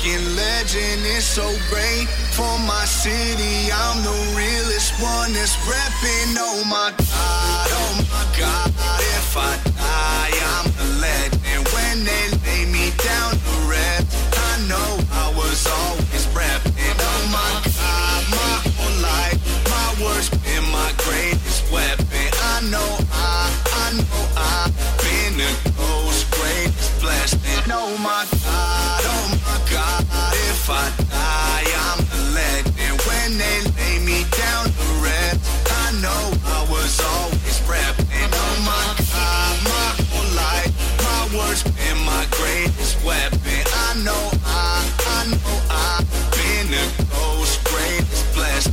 motherfucking legend. It's so great for my city. I'm the realest one that's repping. Oh my god, oh my god. If I die, I'm a legend. When they I die, I'm a legend. When they lay me down to rest, I know I was always repping. Oh my god, my whole life, my words been my greatest weapon. I know I, I know I've been the ghost greatest blessing.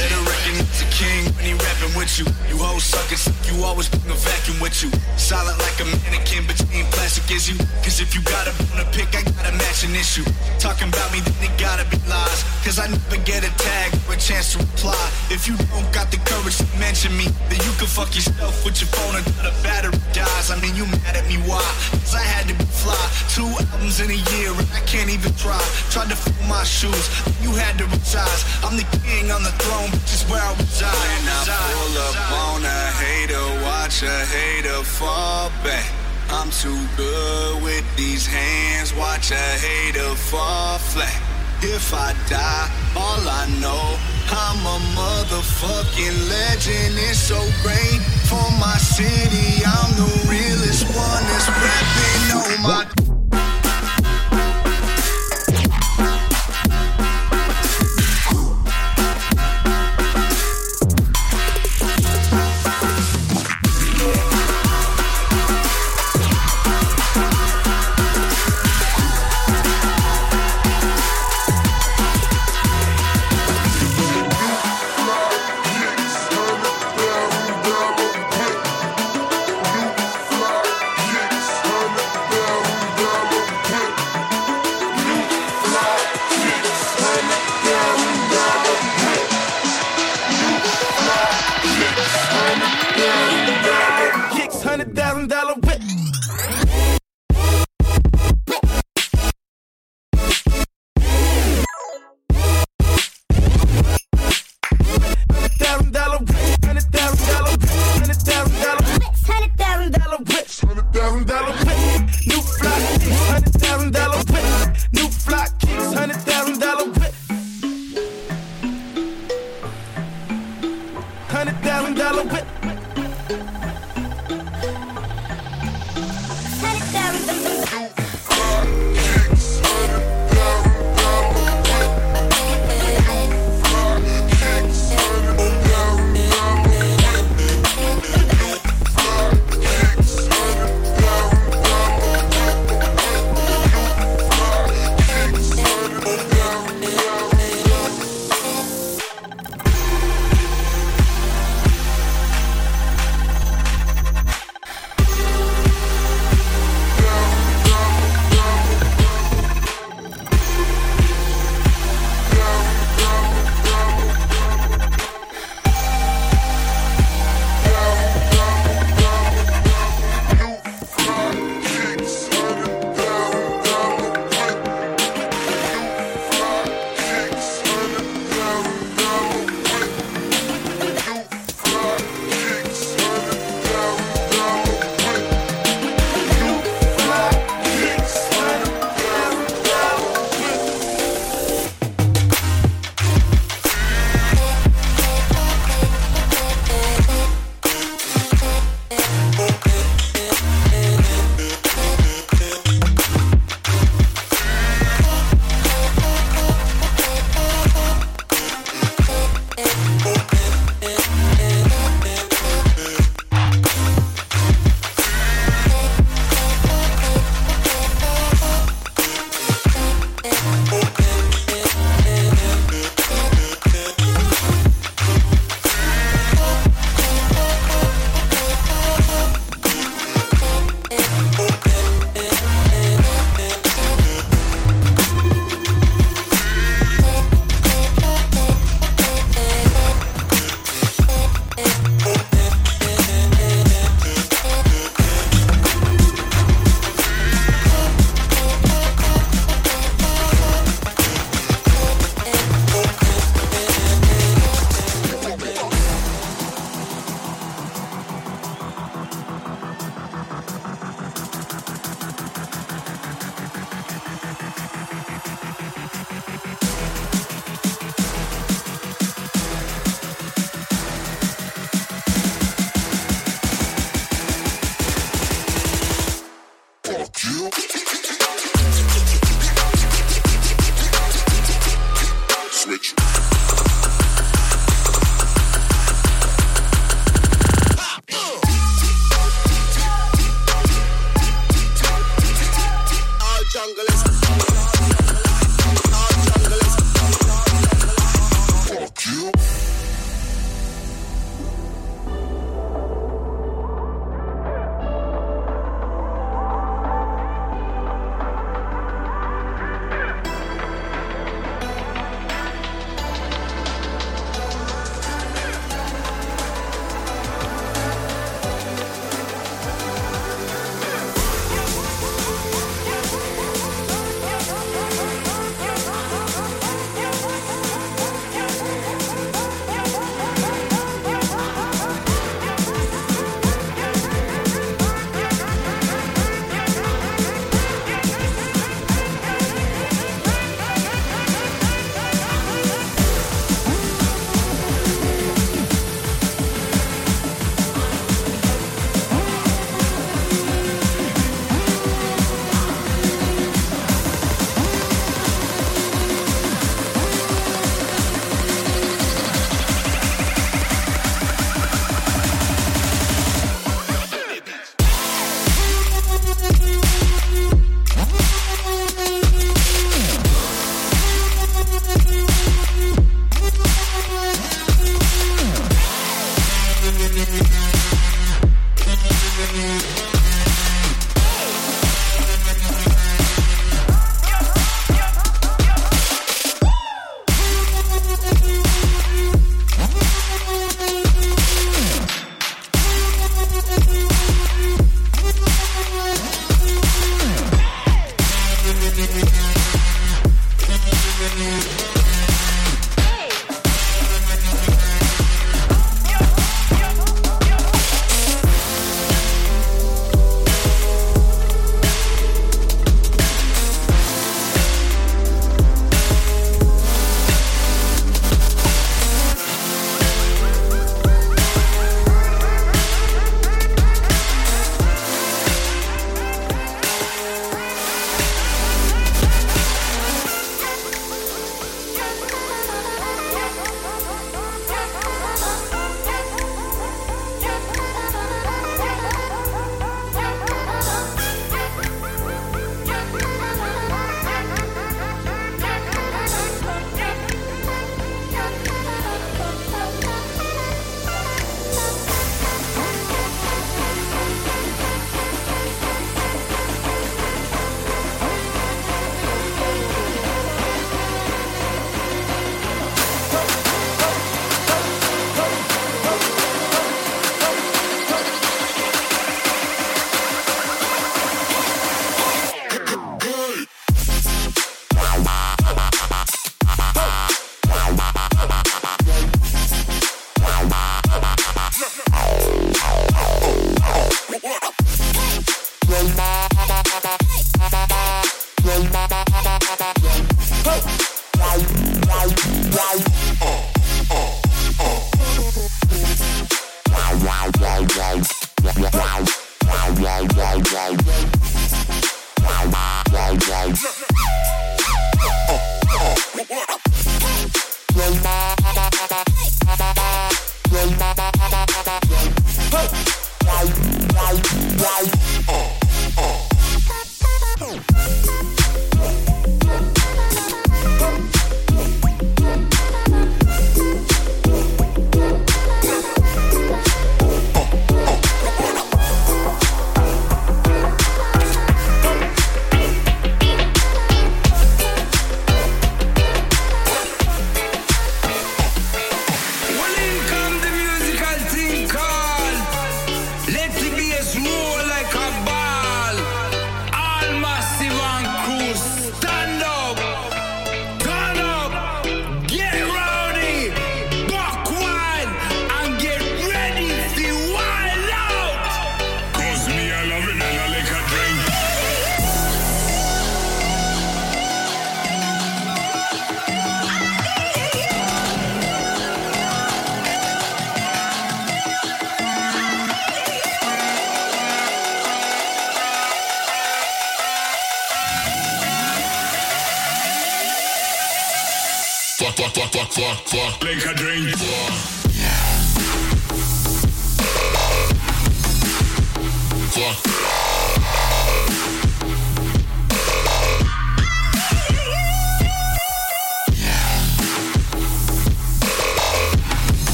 Better recognize a king when he rapping with you. You hoes suckers, always bring a vacuum with you. Solid like a mannequin but between plastic is you. Cause if you got a bone to pick, I got a matching issue. Talking about me, then it gotta be lies. Cause I never get a tag or a chance to reply. If you don't got the courage to mention me, then you can fuck yourself with your phone until the battery dies. I mean, you mad at me, why? Cause I had to be fly. Two albums in a year, and I can't even try. Tried to fill my shoes, you had to resize. I'm the king on the throne, is where I reside. And I pull up on a hater, watch a hater fall back. I'm too good with these hands, watch a hater fall flat. If I die, all I know, I'm a motherfucking legend. It's so great for my city. I'm the realest one that's repping. Oh my.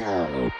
Tchau.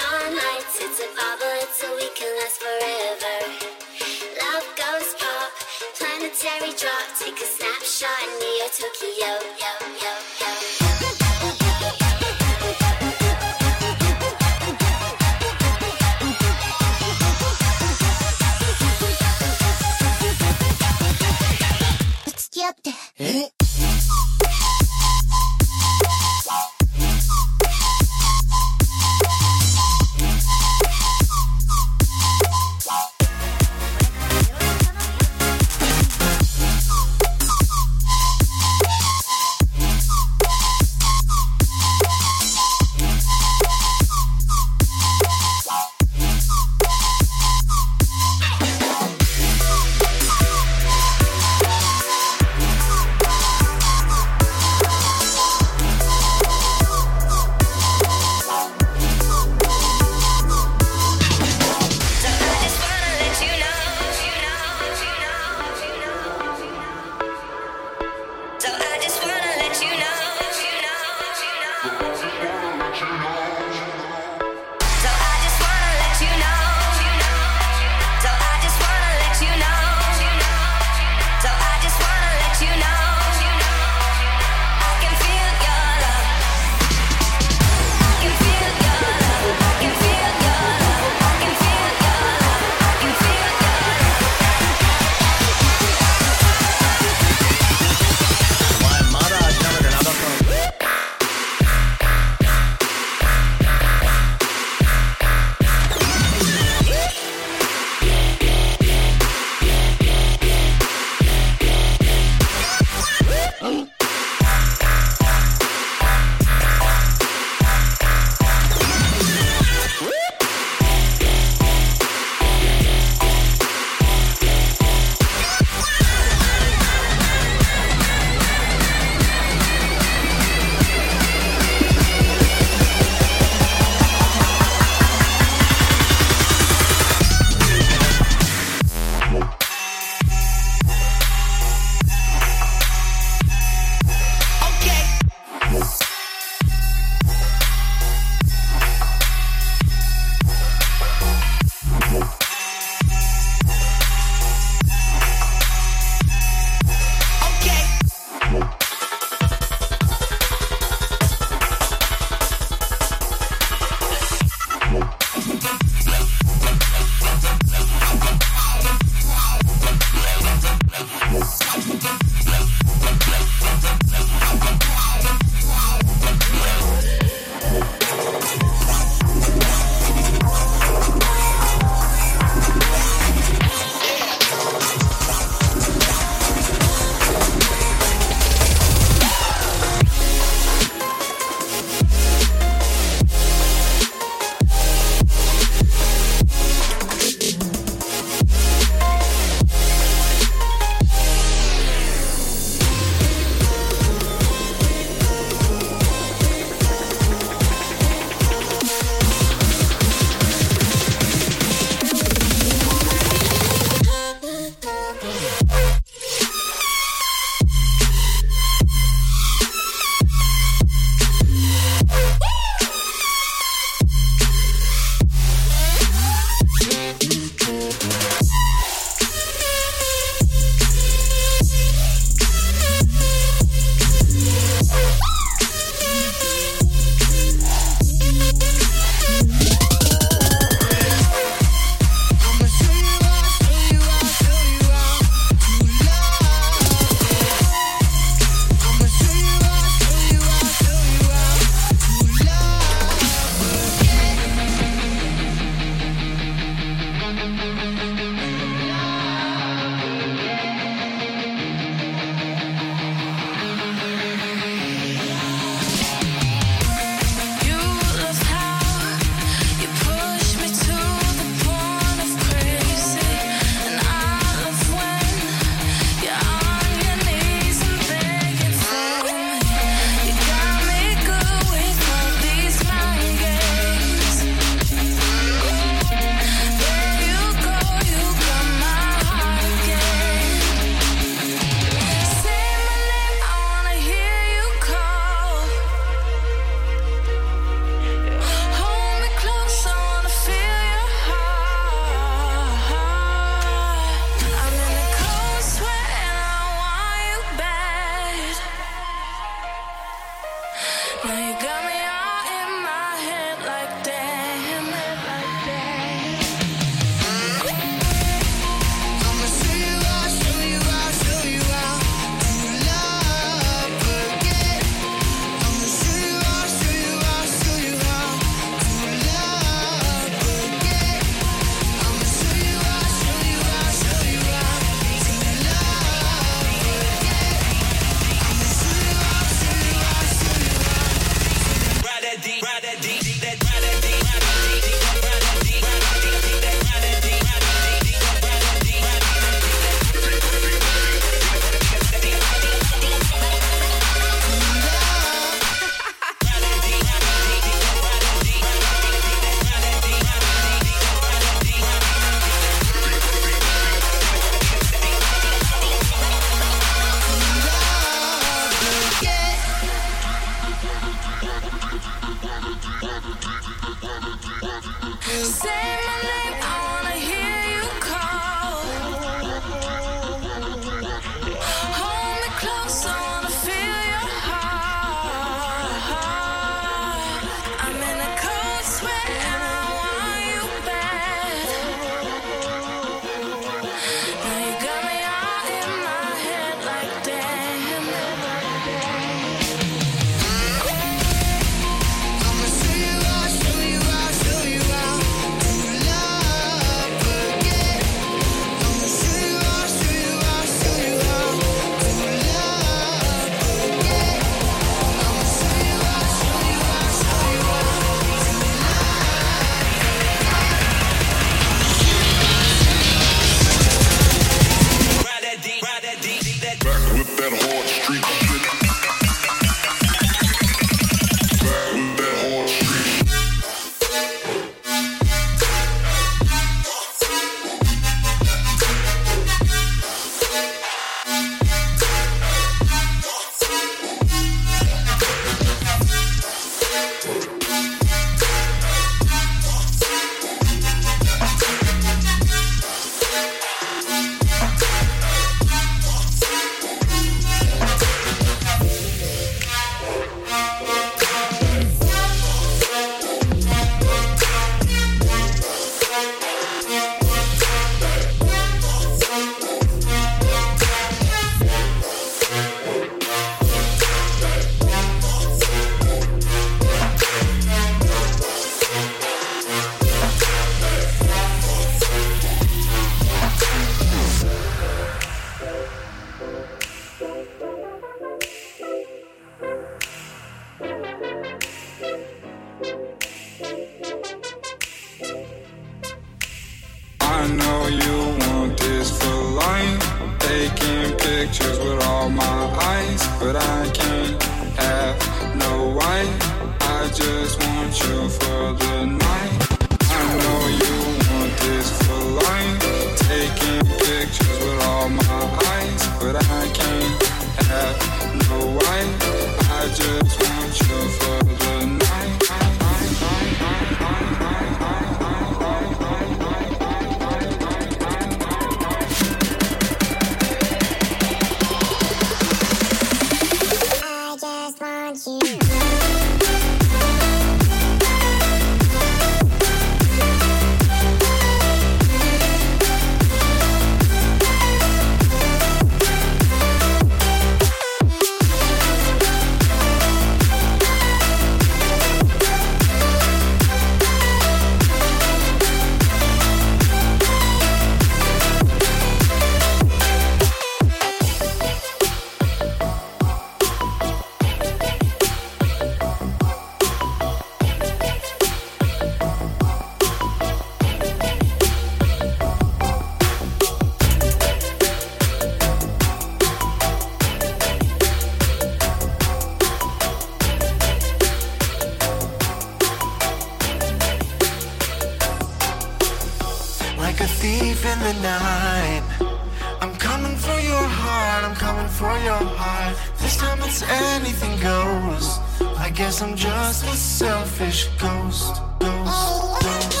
A selfish ghost. Ghost, ghost,